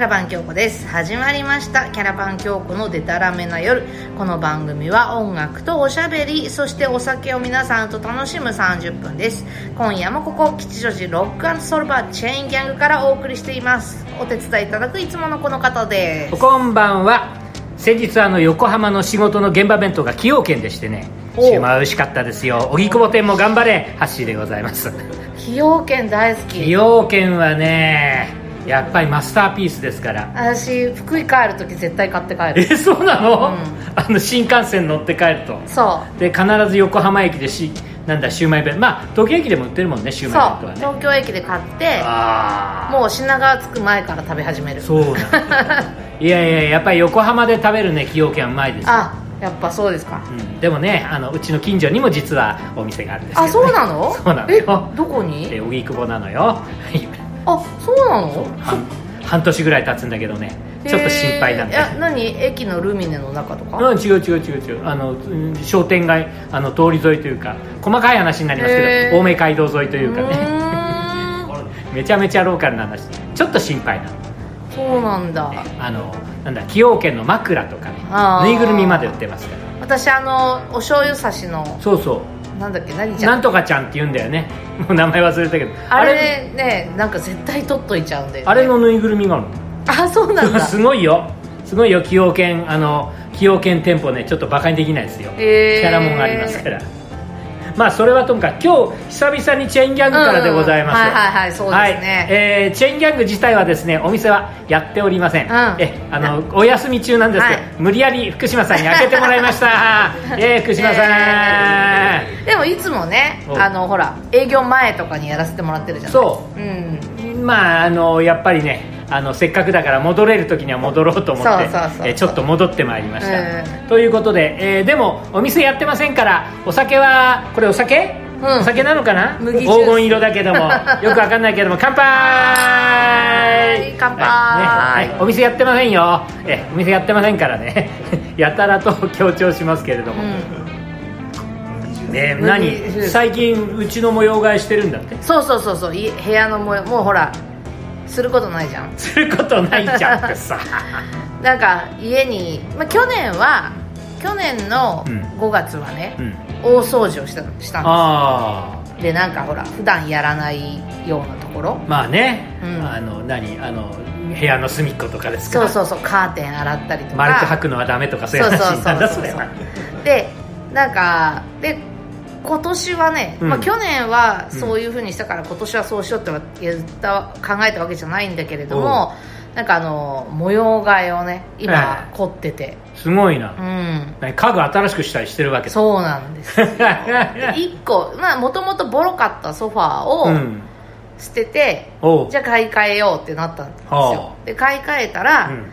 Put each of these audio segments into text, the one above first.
ャラバン京子です。始まりました。キャラバン京子のデタラメな夜。この番組は音楽とおしゃべりそしてお酒を皆さんと楽しむ30分です。今夜もここ吉祥寺ロックソルバーチェーンギャングからお送りしています。お手伝いいただくいつものこの方です。こんばんは。先日あの横浜の仕事の現場弁当が崎陽軒でしてね。おシューマイ美味しかったですよ。荻窪店も頑張れ。ハッシーでございます。崎陽軒大好崎き陽軒はねやっぱりマスターピースですから。私福井帰る時絶対買って帰る。えそうなの,、うん。あの新幹線乗って帰ると。そう。で必ず横浜駅でしなんだシューマイ弁。まあ東京駅でも売ってるもんねシューそうマイ弁当はね。東京駅で買ってああもう品川着く前から食べ始める。そうないやいややっぱり横浜で食べるね崎陽軒はうまいですよ。あやっぱそうですか。うん、でもねあのうちの近所にも実はお店があるんですけど、あね、そうなの？そうなのえよどこに？で荻窪なのよ。はいあそうなの？そう。半半年ぐらい経つんだけどね。ちょっと心配なんだえーいや何？駅のルミネの中とか？うん、違う違う違う違う。あのうん商店街あの通り沿いというか細かい話になりますけど青梅街道沿いというかうね めちゃめちゃローカルな話。ちょっと心配なの。そうなんだ。あのなんだ崎陽軒の枕とかね。ぬいぐるみまで売ってますから。私あのお醤油差しの。そうそうなんだっけ何ちゃなんんとかちゃんって言うんだよね。もう名前忘れたけど。あれねなんか絶対取っといちゃうんだよ、ね、あれのぬいぐるみがあるの。あそうなんだ。すごいよ。すごいよ。崎陽軒あの崎陽軒店舗ねちょっとバカにできないですよ、へー。キャラモンがありますからまあそれはともかく今日久々にチェーンギャングからでございます、うん。はいはいはいそうですね。はい。えーチェーンギャング自体はですねお店はやっておりません、うん。えあのお休み中なんですけど、はい。無理やり福島さんに開けてもらいました。えー、福島さん、えー。でもいつもねお。あのほら営業前とかにやらせてもらってるじゃない。そう。うん。まああのやっぱりねあのせっかくだから戻れる時には戻ろうと思ってちょっと戻ってまいりました、うん。ということで、えーでもお店やってませんからお酒はこれお酒、うん。お酒なのかな？黄金色だけども よくわかんないけども乾杯！はい乾杯。はいねはい。お店やってませんよ。えお店やってませんからね。やたらと強調しますけれども、ね麦何ジュース。最近うちの模様替えしてるんだって？そうそうそうそう。い部屋の模様。もうほらすることないじゃん。することないじゃんってさ。なんか家に、まあ、去年は去年のうん。5月はね、うん。大掃除をしたしたんあですでなんかほら普段やらないようなところ。あまあね、うん。あの何？あの部屋の隅っことかですか？そうそうそう。カーテン洗ったりとか。丸く履くのはダメとかそういう話なんだそれは。でなんかで今年はね、うん。まあ、去年はそういうふうにしたから今年はそうしようって言った考えたわけじゃないんだけれどもなんかあの模様替えをね今はい凝ってて、すごいな、うん。何家具新しくしたりしてるわけそうなんですよ。1個まあもともとボロかったソファーをうん。捨てて、じゃあ買い替えようってなったんですよ。はで買い替えたら、うん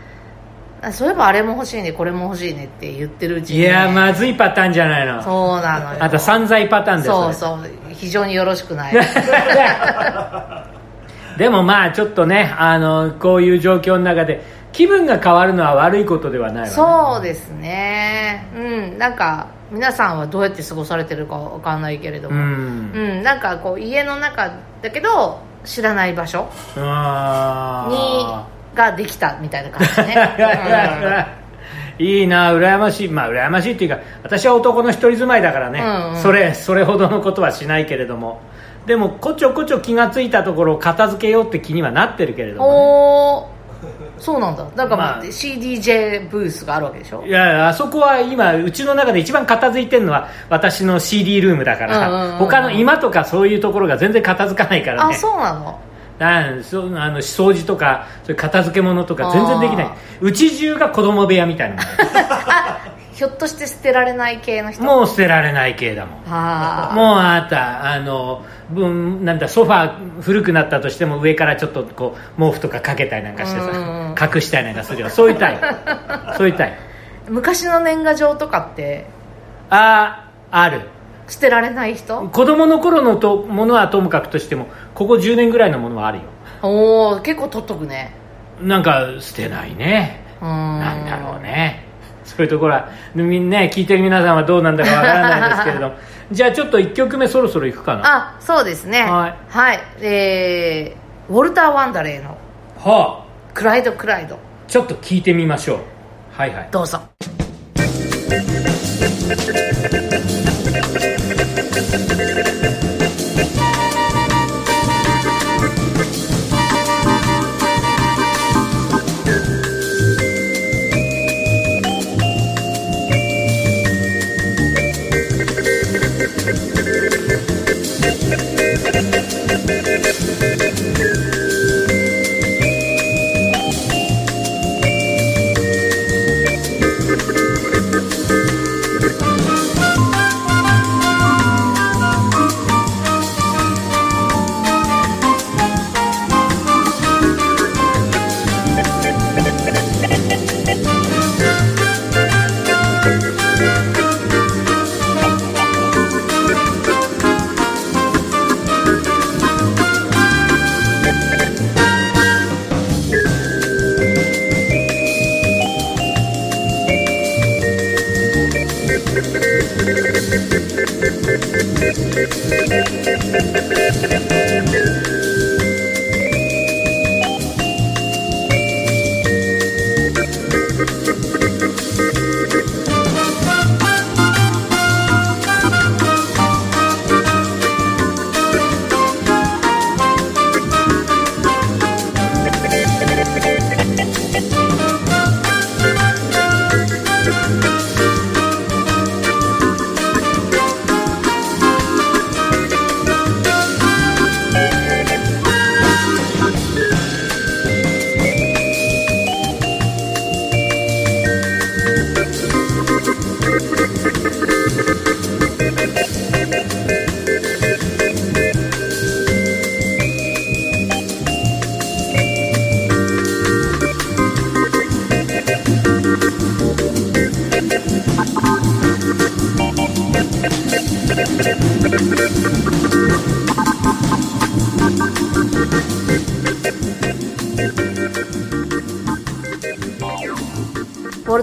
あそういえばあれも欲しいね。これも欲しいねって言ってるうちに、いやまずいパターンじゃないの。そうなのよ。あと散財パターンですそうそう。非常によろしくない。でもまあちょっとねあのこういう状況の中で気分が変わるのは悪いことではないわね。そうですね。うん。なんか皆さんはどうやって過ごされてるかわかんないけれどうも。うん。ん、なんかこう家の中だけど知らない場所あにができたみたいな感じね、いいな羨ましい。まあ羨ましいっていうか私は男の一人住まいだからね、うんうん。それそれほどのことはしないけれども。でもこちょこちょ気がついたところを片付けようって気にはなってるけれうん、ども、おおそうなんだ。なんかまあ。CDJ ブースがあるわけでしょ？ね、いやあそこは今うちの中で一番片付いてるのは私の CD ルームだから、うんうんうんうん。他の今とかそういうところが全然片付かないからあねそうなの？なんそうあの掃除とかそういう片付け物とか全然できない。あうち中が子供部屋みたいな ひょっとして捨てられない系の人？もう捨てられない系だもん。ああもうあなたあのうんなんだソファー古くなったとしても上からちょっとこう毛布とかかけたりなんかしてさ隠したりなんかするよ。そういうタイプ。そういうタイプ。昔の年賀状とかって？ああある。捨てられない人？子供の頃のとものはともかくとしてもここ10年ぐらいのものはあるよ。おお結構取っとくね。なんか捨てないね。うーん。なんだろうね。そういうところはみんなね聞いてる皆さんはどうなんだかわからないですけれども。じゃあちょっと1曲目そろそろいくかな。はあそうですね。はい。はい。えー、ウォルター・ワンダレーのあ「クライドクライド。ちょっと聞いてみましょう。はいはい。どうぞ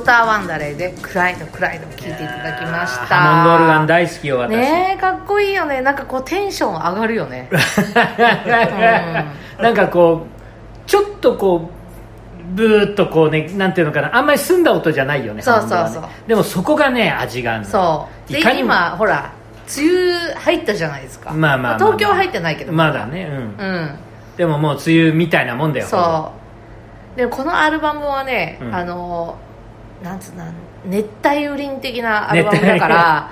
ウォルター・ワンダレーで「クライドクライド」聴いていただきました。ハモンドオルガン大好きよ私、ねえかっこいいよね。なんかこうテンション上がるよね。なんかこうちょっとこうブーッとこうねなんていうのかな。あんまり澄んだ音じゃないよねそうそうそう。ね。でもそこがね味があるの。そう。で今ほら梅雨入ったじゃないですか。まあまあまあ東京は入ってないけど。まだねうん。うん。でももう梅雨みたいなもんだよそう。でこのアルバムはね、うん。あのなんつう熱帯雨林的なアルバムだから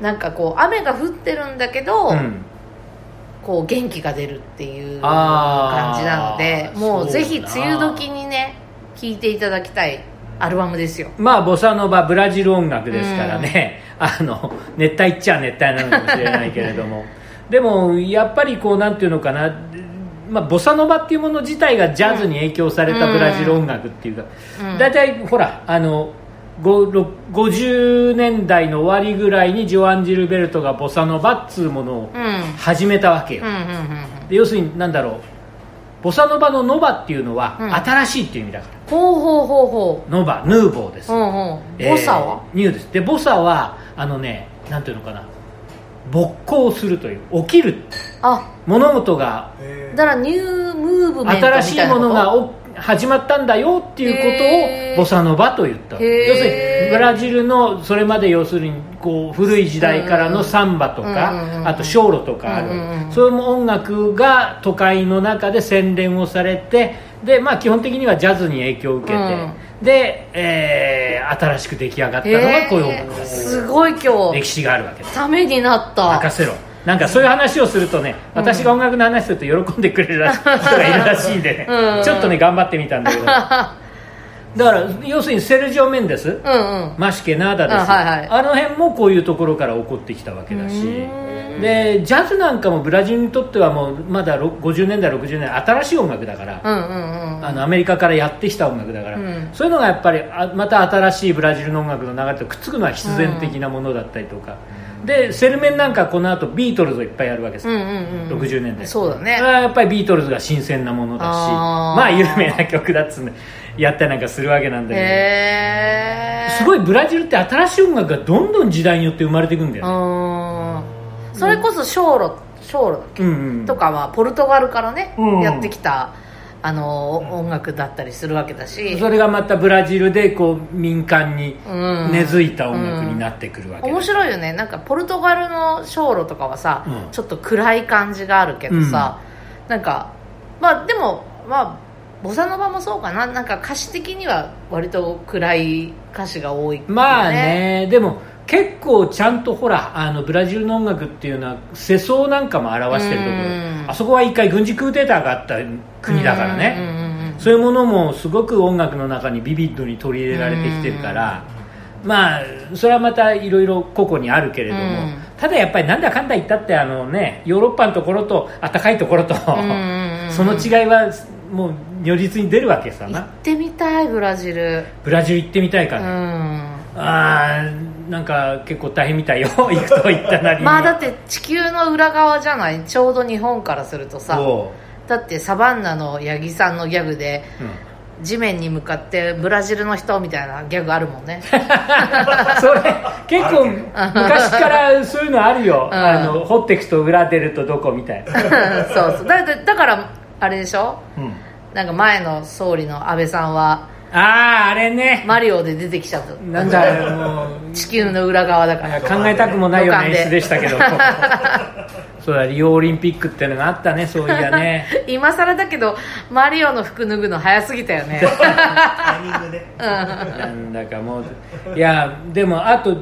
なんかこう雨が降ってるんだけど、うん。こう元気が出るっていう感じなのでもうぜひ梅雨時にね聴いていただきたいアルバムですよ。まあボサノバブラジル音楽ですからね、あの熱帯っちゃ熱帯なのかもしれないけれども。でもやっぱりこうなんていうのかなまあ、ボサノバっていうもの自体がジャズに影響されたブラジル音楽っていうか、うん。大体ほらあのごろ50年代の終わりぐらいにジョアン・ジルベルトがボサノバっつうものをうん。始めたわけよ、要するになんだろう。ボサノバのノバっていうのはうん。新しいっていう意味だから、ほうほうほうほノバヌーボーです、ボサは、ニューです。でボサはあのねなんていうのかな勃興するという起きる。あ。物事がだからニュームーブメント新しいものがお始まったんだよっていうことをボサノバと言った。要するにブラジルのそれまで要するにこう古い時代からのサンバとかあとショーロとかある。うんうんうんそういう音楽が都会の中で洗練をされてで、まあ、基本的にはジャズに影響を受けて、うんで、えー新しく出来上がったのがこういう音楽すすごい今日。歴史があるわけです。ためになった。任せろ。なんかそういう話をするとね私が音楽の話すると喜んでくれるらし人がいるらしいんでね。うん。ちょっとね頑張ってみたんだけど だから要するにセルジオ・メンデスうんうん。マシケナーダです。よ、あはいはい。あの辺もこういうところから起こってきたわけだし。でジャズなんかもブラジルにとってはもうまだろ50年代60年代新しい音楽だから、うんうんうん。あのアメリカからやってきた音楽だから、うん。そういうのがやっぱりあまた新しいブラジルの音楽の流れとくっつくのは必然的なものだったりとか、でセルメンなんかこの後ビートルズをいっぱいやるわけです、うんうんうん。60年代そうだね。やっぱりビートルズが新鮮なものだし。まあ有名な曲だっつうんでやったりなんかするわけなんだけど、すごいブラジルって新しい音楽がどんどん時代によって生まれていくんだよね、うん。それこそショーロショーロだっけ、うんうん。とかはポルトガルからね、うん。やってきたあの音楽だったりするわけだし。それがまたブラジルでこう民間にうん。根付いた音楽になってくるわけだ。面白いよね。なんかポルトガルの小路とかはさ、うん。ちょっと暗い感じがあるけどさ、なんかまあでもまあボサノバもそうかな。なんか歌詞的には割と暗い歌詞が多いよね。まあね。でも結構ちゃんとほらあのブラジルの音楽っていうのは世相なんかも表してるとこうん。ろあそこは一回軍事クーデターがあった国だからね、そういうものもすごく音楽の中にビビッドに取り入れられてきてるから、まあそれはまたいろいろ個々にあるけれども、うん。ただやっぱりなんだかんだ言ったってあのねヨーロッパのところと暖かいところと、その違いはもう如実に出るわけさな。行ってみたいブラジル。ブラジル行ってみたいかうら、ん。あーなんか結構大変みたいよ。行くと言ったなりに。まあだって地球の裏側じゃない？ちょうど日本からするとさ。そだってサバンナの八木さんのギャグでう、うん。地面に向かってブラジルの人みたいなギャグあるもんね。それ結構昔からそういうのあるよ、うん。あの掘っていくと裏出るとどこみたいな、そうそう。だだだからあれでしょ？うんなんか前の総理の安倍さんはあああれね。マリオで出てきちゃった。なんだもう地球の裏側だから。考えたくもないような演出でしたけど。土 そうだリオオリンピックってのがあったねそういやね。今更だけどマリオの服脱ぐの早すぎたよね。タイミングで。なんだかもういやでもあと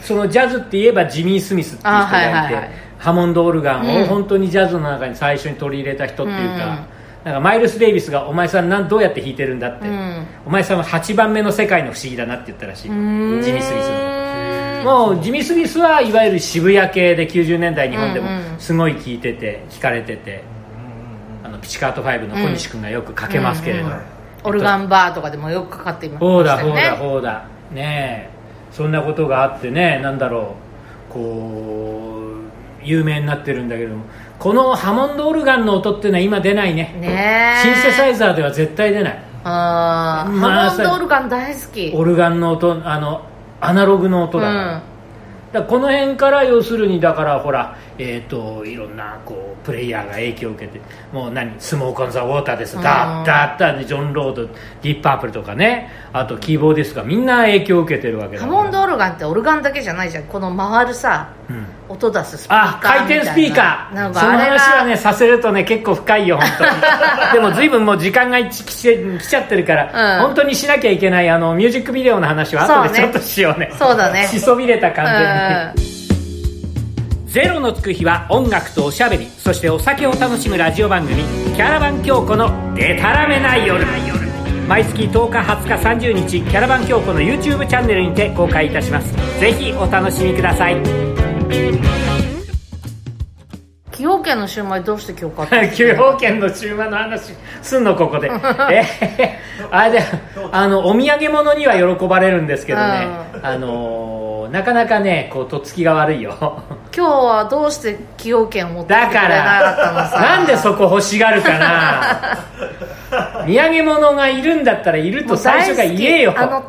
そのジャズって言えばジミー・スミスっていう人がいて、あはいはいはい。ハモンドオルガンうん。を本当にジャズの中に最初に取り入れた人っていうか、うんなんかマイルス・デイビスが「お前さんなんどうやって弾いてるんだ」って、うん。お前さんは8番目の世界の不思議だな」って言ったらしい。ジミー・スミスの。ももうジミー・スミスはいわゆる渋谷系で90年代日本でもすごい聴いてて聴かれててあのピチカート5の小西君がよくかけますけれど、オルガンバーとかでもよくかかっていましたよね。そうだそうだねえ。そんなことがあってねなんだろう。こう有名になってるんだけどもこのハモンドオルガンの音っていうのは今出ないね。ねえ。シンセサイザーでは絶対出ない。あー。まあハモンドオルガン大好き。オルガンの音あのアナログの音だから,、だからこの辺から要するにだからほらえっ、といろんなこうプレイヤーが影響を受けてもう何？ Smoke on the Water です。うん。ダッダッダッジョン・ロードディープ・パープルとかねあとキーボーディストがみんな影響を受けてるわけだハモンドオルガンってオルガンだけじゃないじゃんこの回るさうん音出すスピーカーあ回転スピーカー。なんその話はねさせるとね結構深いよ 本当に。でも随分もう時間が来ち来ちゃってるから、うん。本当にしなきゃいけないあのミュージックビデオの話は後でちょっとしようね。そうだね。しそびれた完全に、うゼロのつく日は音楽とおしゃべり。そしてお酒を楽しむラジオ番組「キャラバン京子のデタラメな夜」毎月10日20日30日キャラバン京子の YouTube チャンネルにて公開いたします。ぜひお楽しみください崎陽軒のシューマイどうして今日買ったの崎陽軒の中華の話すん。のここでえあれであのお土産物には喜ばれるん。ですけどねあのなかなかねこうとっつきが悪いよ今日はどうして崎陽軒を持ってきてだかくれなかったのらなん。でそこ欲しがるかな土産物がいるん。だったらいると最初から言えよあの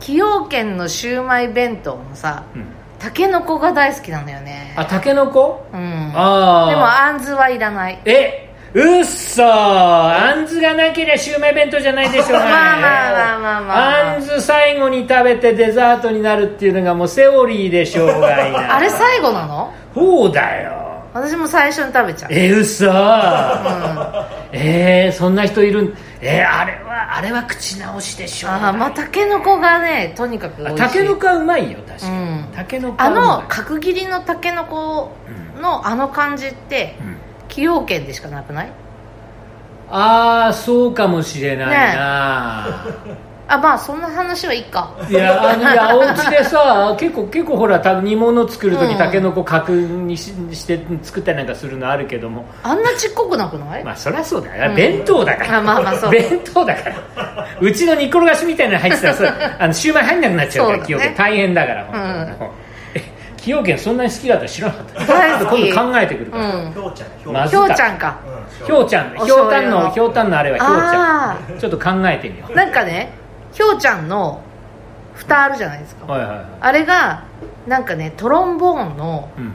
崎陽軒のシューマイ弁当もさうん。たけのこが大好きなんだよね。あタケノコ？うん。ああでもあんずはいらない。えうっそあんずがなければシューマイ弁当じゃないでしょう。が まあまあまあまあまあ。あんず最後に食べてデザートになるっていうのがもうセオリーでしょうがいな。あれ最後なの？そうだよ。私も最初に食べちゃう。えうっそうん。えー、そんな人いるん？えー、あれはあれは口直しでしょう。あーまあたけのこがねとにかくたけのこはうまいよ確かに。うん。たけのこあの角切りのたけのこのあの感じってうん。崎陽軒でしかなくない？ああそうかもしれないな、あまあそんな話はいいか。いやあのいやお家でさ 結構結構ほら多分煮物作る時、うん。たけのこ角にしして作ったりなんかするのあるけども。あんなちっこくなくない、まあそりゃそうだよ、うん弁当だから。あまあまあそう。弁当だから。うちの煮転がしみたいなの入ってたらそれ あのシューマイ入んなくなっちゃうから崎陽軒大変だから本当に。うん崎陽軒そんなに好きだったら知らなかった。大好き。今度考えてくるから、うん。ひょうちゃんひょうまずひょうちゃんか。うんひょうちゃん。おひょうたんのひょうたんのあれはひょうちゃあんちょっと考えてみよあなんかねひょうちゃんの蓋あるじゃないですか。うはいはいはい。あれがなんかねトロンボーンのうん。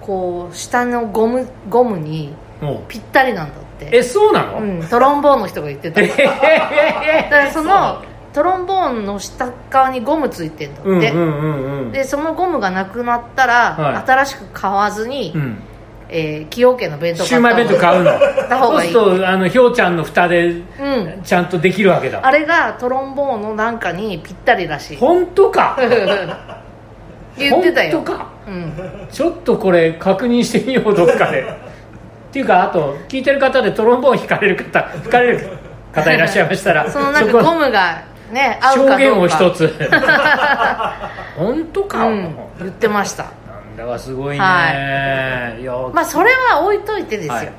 こう下のゴムゴムにぴったりなんだって。えそうなの、うん、トロンボーンの人が言ってた。え だえからそのトロンボーンの下側にゴムついてんだって、うんうんうんうん。でそのゴムがなくなったら、はい。新しく買わずに、うんえー崎陽軒の弁当シウマイ弁当買うの？そうするとあのひょうちゃんの蓋でうん。ちゃんとできるわけだ。あれがトロンボーンのなんかにぴったりらし。い本当か？言ってたよ。本当か？うん、ちょっとこれ確認してみようどっかで。っていうかあと聞いてる方でトロンボーン弾かれる方弾かれる方いらっしゃいましたら そのなんかこゴムがね合うかどうか。証言を一つ。本当か、うん。言ってましたなんだ。かすごいね、、はい。やまあそれは置いといてですよ、はい。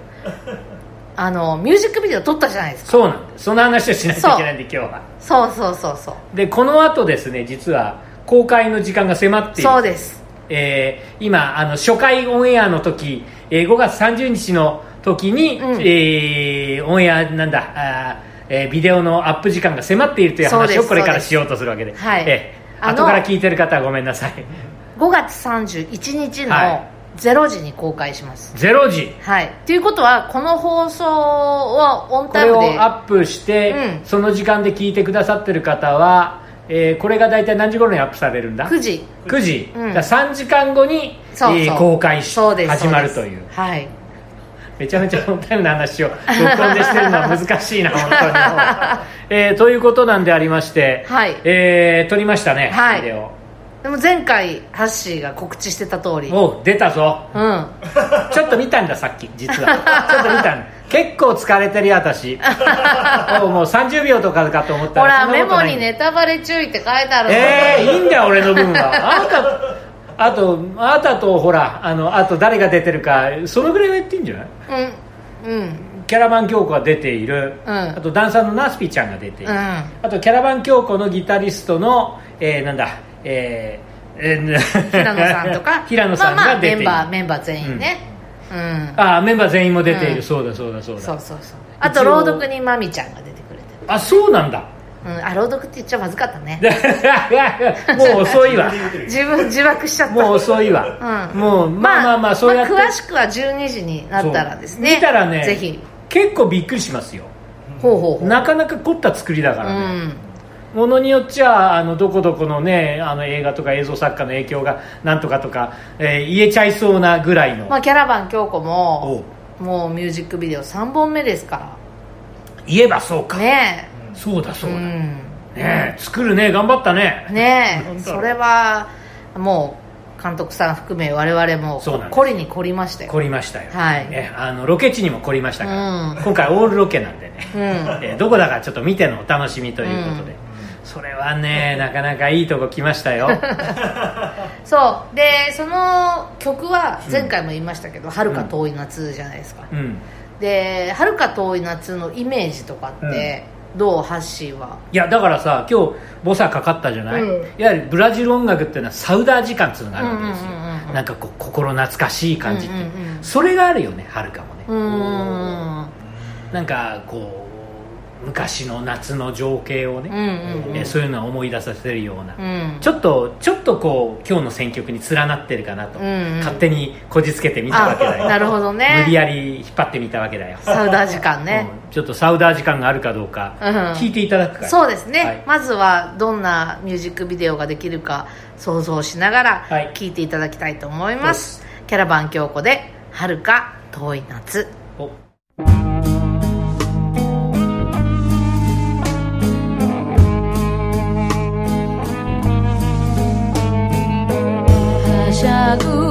あのミュージックビデオ撮ったじゃないですか。そうなんですその話をしないといけないんで今日は。そう。そうそうそうでこの後ですね実は公開の時間が迫っている。そうです。えー今あの初回オンエアの時、えー5月30日の時に、うん。えーオンエアなんだあー、えービデオのアップ時間が迫っているという話をこれからしようとするわけで。はい。えー後から聞いてる方はごめんなさい5月31日のはい。0時に公開します。0時。はい。ということはこの放送はオンこれをタイムで。アップして、うん。その時間で聞いてくださってる方は、えーこれが大体何時頃にアップされるんだ？9時。9時、うん。だから3時間後にそえー公開し始まるという。はい。めちゃめちゃオンタイムな話を録音でしてるのは難しいな 本当に、えーということなんでありまして、はい。えー撮りましたね、はい。ビデオでも前回ハッシーが告知してた通り。おう出たぞ。うん。ちょっと見たんださっき。実は。ちょっと見たんだ。結構疲れてるよ私。おうもう30秒とかかと思ったほらメモにネタバレ注意って書いてあるええー、いいんだよ俺の分は。あなたあとあなたとほらあのあと誰が出てるかそのぐらいは言っていいんじゃない？うんうん。キャラバン京子が出ている、うん。あとダンサーのナスピちゃんが出ている、うん。あとキャラバン京子のギタリストの、えー、なんだえーえー平野さんとか？平野さんまあまあが出ている、メンバーメンバー全員ね。うん、ああメンバー全員も出ている、うん。そうだそうだそうだ。そうそうそう。あと朗読にまみちゃんが出てくれてるあそうなんだ。うん。あ朗読って言っちゃまずかったね。もう遅いわ。自分自爆しちゃった。もう遅いわ、うん。もうまあまあまあそうやって、まあ詳しくは12時になったらですね。見たらねぜひ。結構びっくりしますよ。ほうほうほう。なかなか凝った作りだかうらね、んものによっちゃあのどこどこのねあの映画とか映像作家の影響がなんとかとか、えー言えちゃいそうなぐらいの、まあキャラバン京子おもう。もうミュージックビデオ3本目ですか言えばそうか。らねそうだえそううだ、ねんえ作るね。頑張ったね。ねえ。それはもう監督さん含め我々も凝りに凝りましたよ。凝りましたよ、はい。ね、あのロケ地にも凝りましたから、うん。今回オールロケなんでね、うん。えーどこだかちょっと見てのお楽しみということで、うんそれはね なかなかいいとこ来ましたよ。そう。でその曲は前回も言いましたけど「はるか遠い夏」じゃないですか、うん。で「はるか遠い夏」のイメージとかって、どうハッシーは？いやだからさ今日ボサかかったじゃない、うん。いわゆるブラジル音楽っていうのはサウダー時間っていうのがあるわけですよ、うんうんうんうんなんかこう心懐かしい感じって、う。んうんうんそれがあるよねはるかもね、うーん。なんかこう昔の夏の情景をね、うんうんうん。えそういうのを思い出させるような、うん。ちょっとちょっとこう今日の選曲に連なってるかなと、うんうん。勝手にこじつけてみたわけだよ。あなるほどね。無理やり引っ張ってみたわけだよ、サウダー時間ね、うん。ちょっとサウダー時間があるかどうかうん聞いていただくか。ら、そうですね、はい。まずはどんなミュージックビデオができるか想像しながらはい。ていただきたいと思います、キャラバン京子で「はるか遠い夏お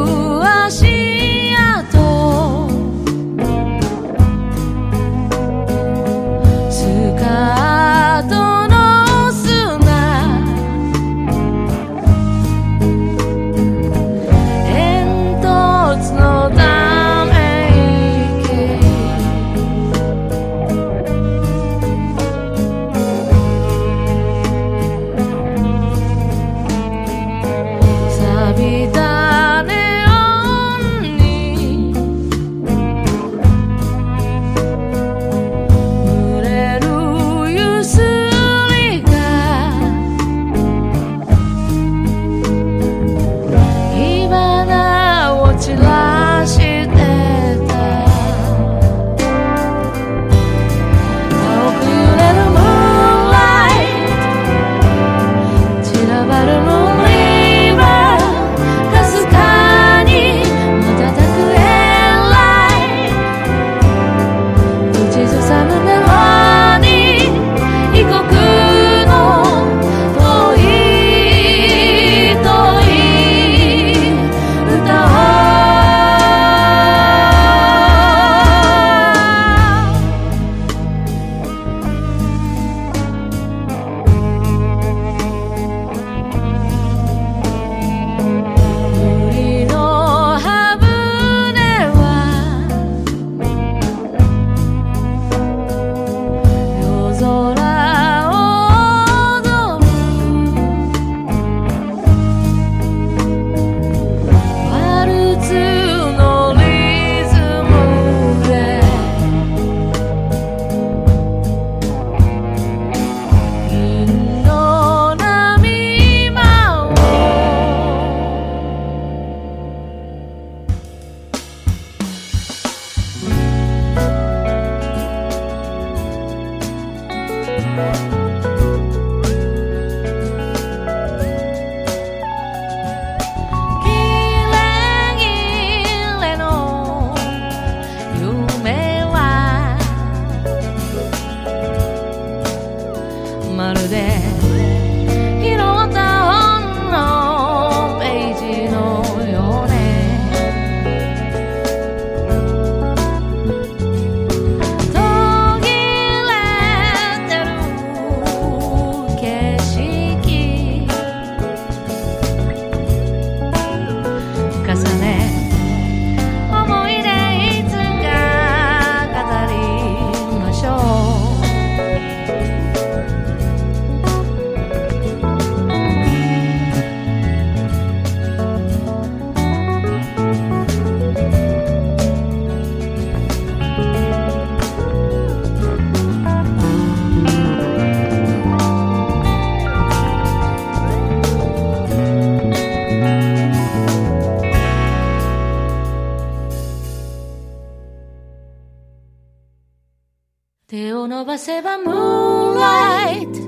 伸ばせばムーンライト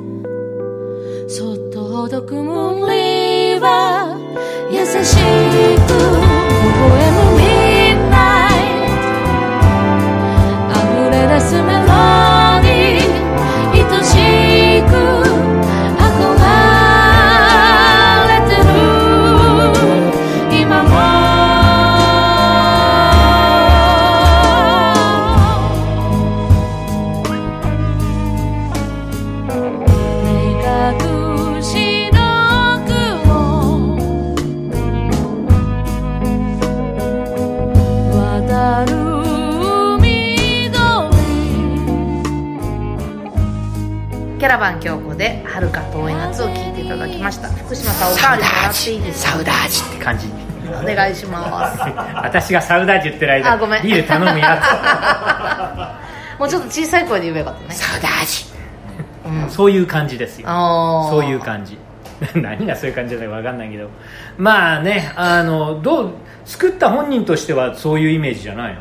そっとほどくムーンリーバー優しく微笑むミッドナイト溢れ出すメロディキャラバン京子で「遥か遠い夏」を聞いていただきました。福島さんおかわりもらっていいですか？サウダージって感じ。お願いします。私がサウダージ言ってる間あごめん。ビール頼むや もうちょっと小さい声で言えばよかったね。つサウダージうん。そういう感じですよ。そういう感じ。何がそういう感じだか分かんないけど。まあねあのどう作った本人としてはそういうイメージじゃないの？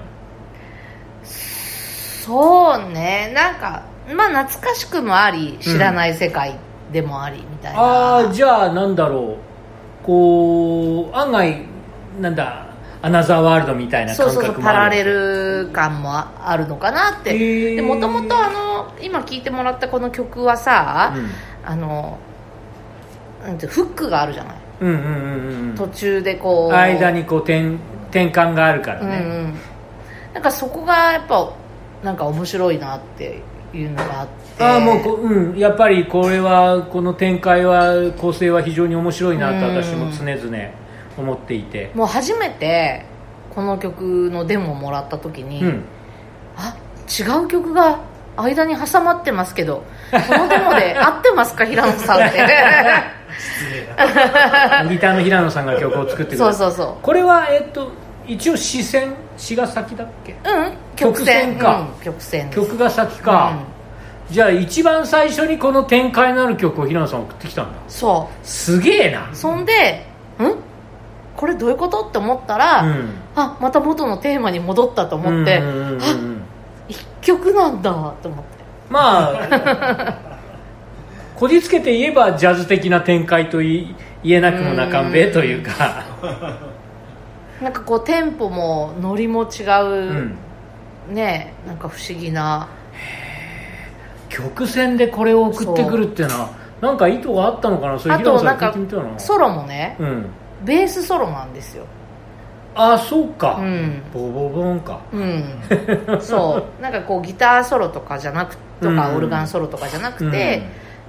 そうね。なんかまあ懐かしくもあり知らない世界でもありみたいな、ああじゃあなんだろう。こう案外なんだアナザーワールドみたいなそうそう感覚もあるそうパラレル感もああるのかなって。もともとあの今聴いてもらったこの曲はさ、あのなんてフックがあるじゃない。うん、うんうんうん途中でこう。うん間にこう転転換があるからうんうね、ん。なんかそこがやっぱなんか面白いなっていうのがあって。ああもうこうん。やっぱりこれはこの展開は構成は非常に面白いなとうん。私も常々思っていて。もう初めてこの曲のデモをもらった時に、うん。あ違う曲が間に挟まってますけどこのデモで合ってますか平野さんって。ギターの平野さんが曲を作ってくれた。そうそうそこれはえっと一応視線詩が先だっけ？ううん曲曲線線か。うん曲線。曲が先か、じゃあ一番最初にこの展開のある曲を平野さん送ってきたんだ。そすげえな。うそんでん？これどういうこと？って思ったら、うん。あまた元のテーマに戻ったと思って、うんうんうんうん一曲なんだと思って。まあ こじつけて言えばジャズ的な展開とい言えなくもなかんべというかなんかこうテンポもノリも違う、うん。ねなんか不思議な。曲線でこれを送ってくるっていうのはなんか意図があったのかな？それあとなんか聞いてみたいな。ソロもねうん。ベースソロなんですよ。あそうか、うん。ボボボンか。うん。そう。なんかこうギターソロとかじゃなくとか、うん。オルガンソロとかじゃなくて、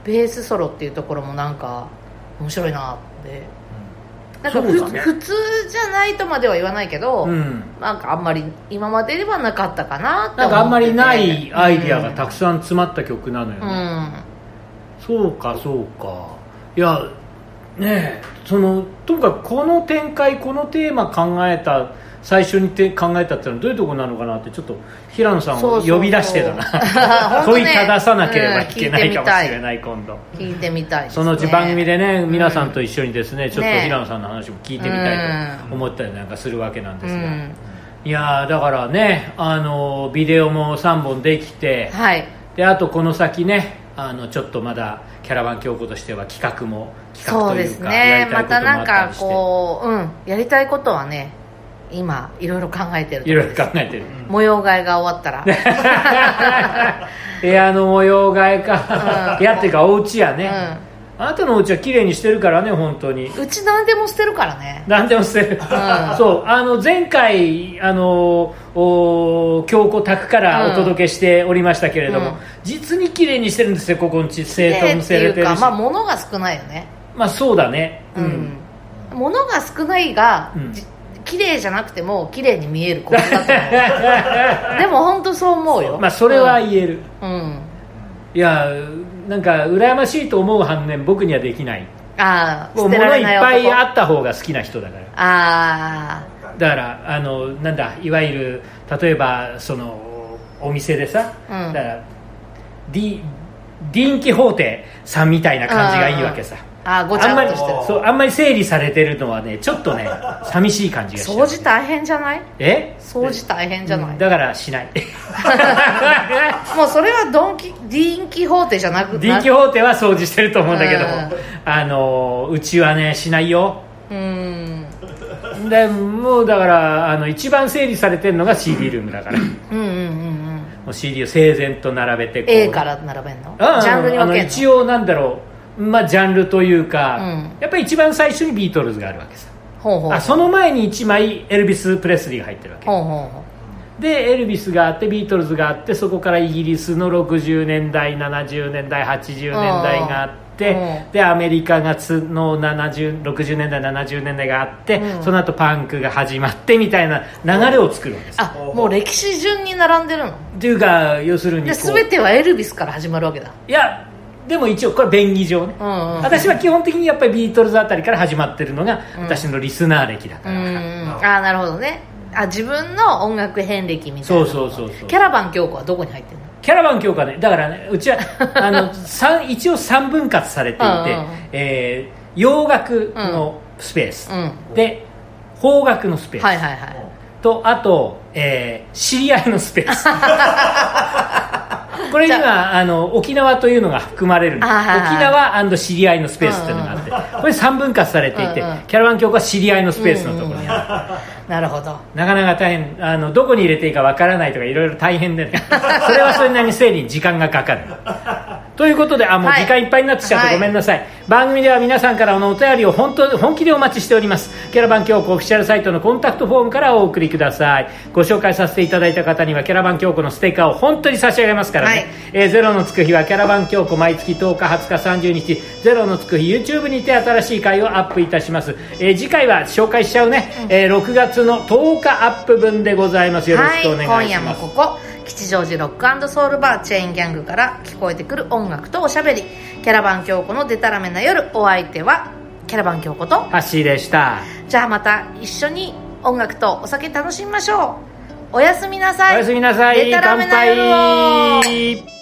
ベースソロっていうところもなんか面白いなってなんかね。普通じゃないとまでは言わないけど、うん、うんなんかあんまり今までではなかったかなってなんかあんまりないアイディアがたくさん詰まった曲なのよね、うん、そうかそうか。いやねえそのとにかくこの展開このテーマ考えた最初にて考えたってのはどういうところなのかなってちょっと平野さんをそうそうそう。呼び出してだな。問いたださなければいけないうんかもしれない今度。聞いてみたいです、ね、そのうち番組でね皆さんと一緒にですねちょっとね。平野さんの話も聞いてみたいと思ったりなんかするわけなんですが、うん。いやーだからねあのビデオも3本できてはい。であとこの先ねあのちょっとまだキャラバン京子としては企画も企画そうですというかやね。まりたいこともあたなんかこううん。やりたいことはね今いろいろ考えてるといろいろ考えてる。模様替えが終わったら。部屋の模様替えか、うん。部屋っていうかお家やね、うあなたのお家は綺麗にしてるからね本当に。んうち何でも捨てるからね。何でも捨てる、ん。そう。あの前回あのお京子宅からお届けしておりましたけれども、うん。実に綺麗にしてるんですよここんち。整頓も綺麗っていうされてるし。かまあ物が少ないよね。まあそうだね。うん、物が少ないが、うん。じ綺麗じゃなくても綺麗に見えることだと思う。でも本当そう思うよ。まあそれは言える、うん、うんいやなんか羨ましいと思う反面僕にはできない。ああもう物いっぱいあった方が好きな人だから。あだからあのなんだいわゆる例えばそのお店でさ、うん。だからディディン・キホーテさんみたいな感じがいいわけさ。ああごちあんまりゃっとしてる。そうあんまり整理されてるのはねちょっとね 寂しい感じがしちゃう。掃除大変じゃない？え？掃除大変じゃない、だからしない。もうそれはドンキディンキホーテじゃなくディンキホーテは掃除してると思うんだけどうん。あのうちはねしないよ。うん。でもうだからあの一番整理されてるのが CD ルームだから。もうんうんうんうん。う CD を整然と並べてこう。A から並べんの？うんジャンルにけんの一応なんだろうまあジャンルというか、うん。やっぱり一番最初にビートルズがあるわけさ。ほうほうあその前に1枚エルビス・プレスリーが入ってるわけ。ほうほうほでエルビスがあってビートルズがあってそこからイギリスの60年代70年代80年代があってうんでアメリカがつの70 60年代70年代があって、うん。その後パンクが始まってみたいな流れを作るわけですあもう歴史順に並んでるの？っていうか要するにでこう全てはエルビスから始まるわけだ。いやでも一応これ便宜上ね、うんうん。うん私は基本的にやっぱりビートルズあたりから始まってるのがうん。私のリスナー歴だから、うんああなるほどね。あ自分の音楽遍歴みたいそうなそうそうそう。キャラバン京子はどこに入ってるの？キャラバン強化ね。だからねうちは あの三一応3分割されていて、うんうん。えー洋楽のスペース、うん。で邦楽のスペース、はいはいはい。とあと、えー知り合いのスペース これにじはあの沖縄というのが含まれるんで沖縄知り合いのスペースっていうのがあって、これ3分割されていて、うんうん。キャラバン教は知り合いのスペースのところにある、なるほど。なかなか大変あのどこに入れていいかわからないとかいろいろ大変でね。それはそれなりに整理に時間がかかるということであもうはい。時間いっぱいになってきちゃってはい。ごめんなさい、番組では皆さんからのお便りを本当本気でお待ちしております。キャラバン教庫オフィシャルサイトのコンタクトフォームからお送りください。ご紹介させていただいた方にはキャラバン教庫のステッカーを本当に差し上げますからね、はい。えーゼロのつく日はキャラバン教庫毎月10日20日30日ゼロのつく日 YouTube にて新しい回をアップいたします、えー次回は紹介しちゃうね、えー6月の10日アップ分でございます。よろしくお願いします、はい、今夜もここ吉祥寺ロックソウルバーチェーンギャングから聞こえてくる音楽とおしゃべり。キャラバン京子のデタラメな夜お相手はキャラバン京子とハッシーでした。じゃあまた一緒に音楽とお酒楽しみましょう。おやすみなさい。おやすみなさい。デタラメ乾な夜を。杯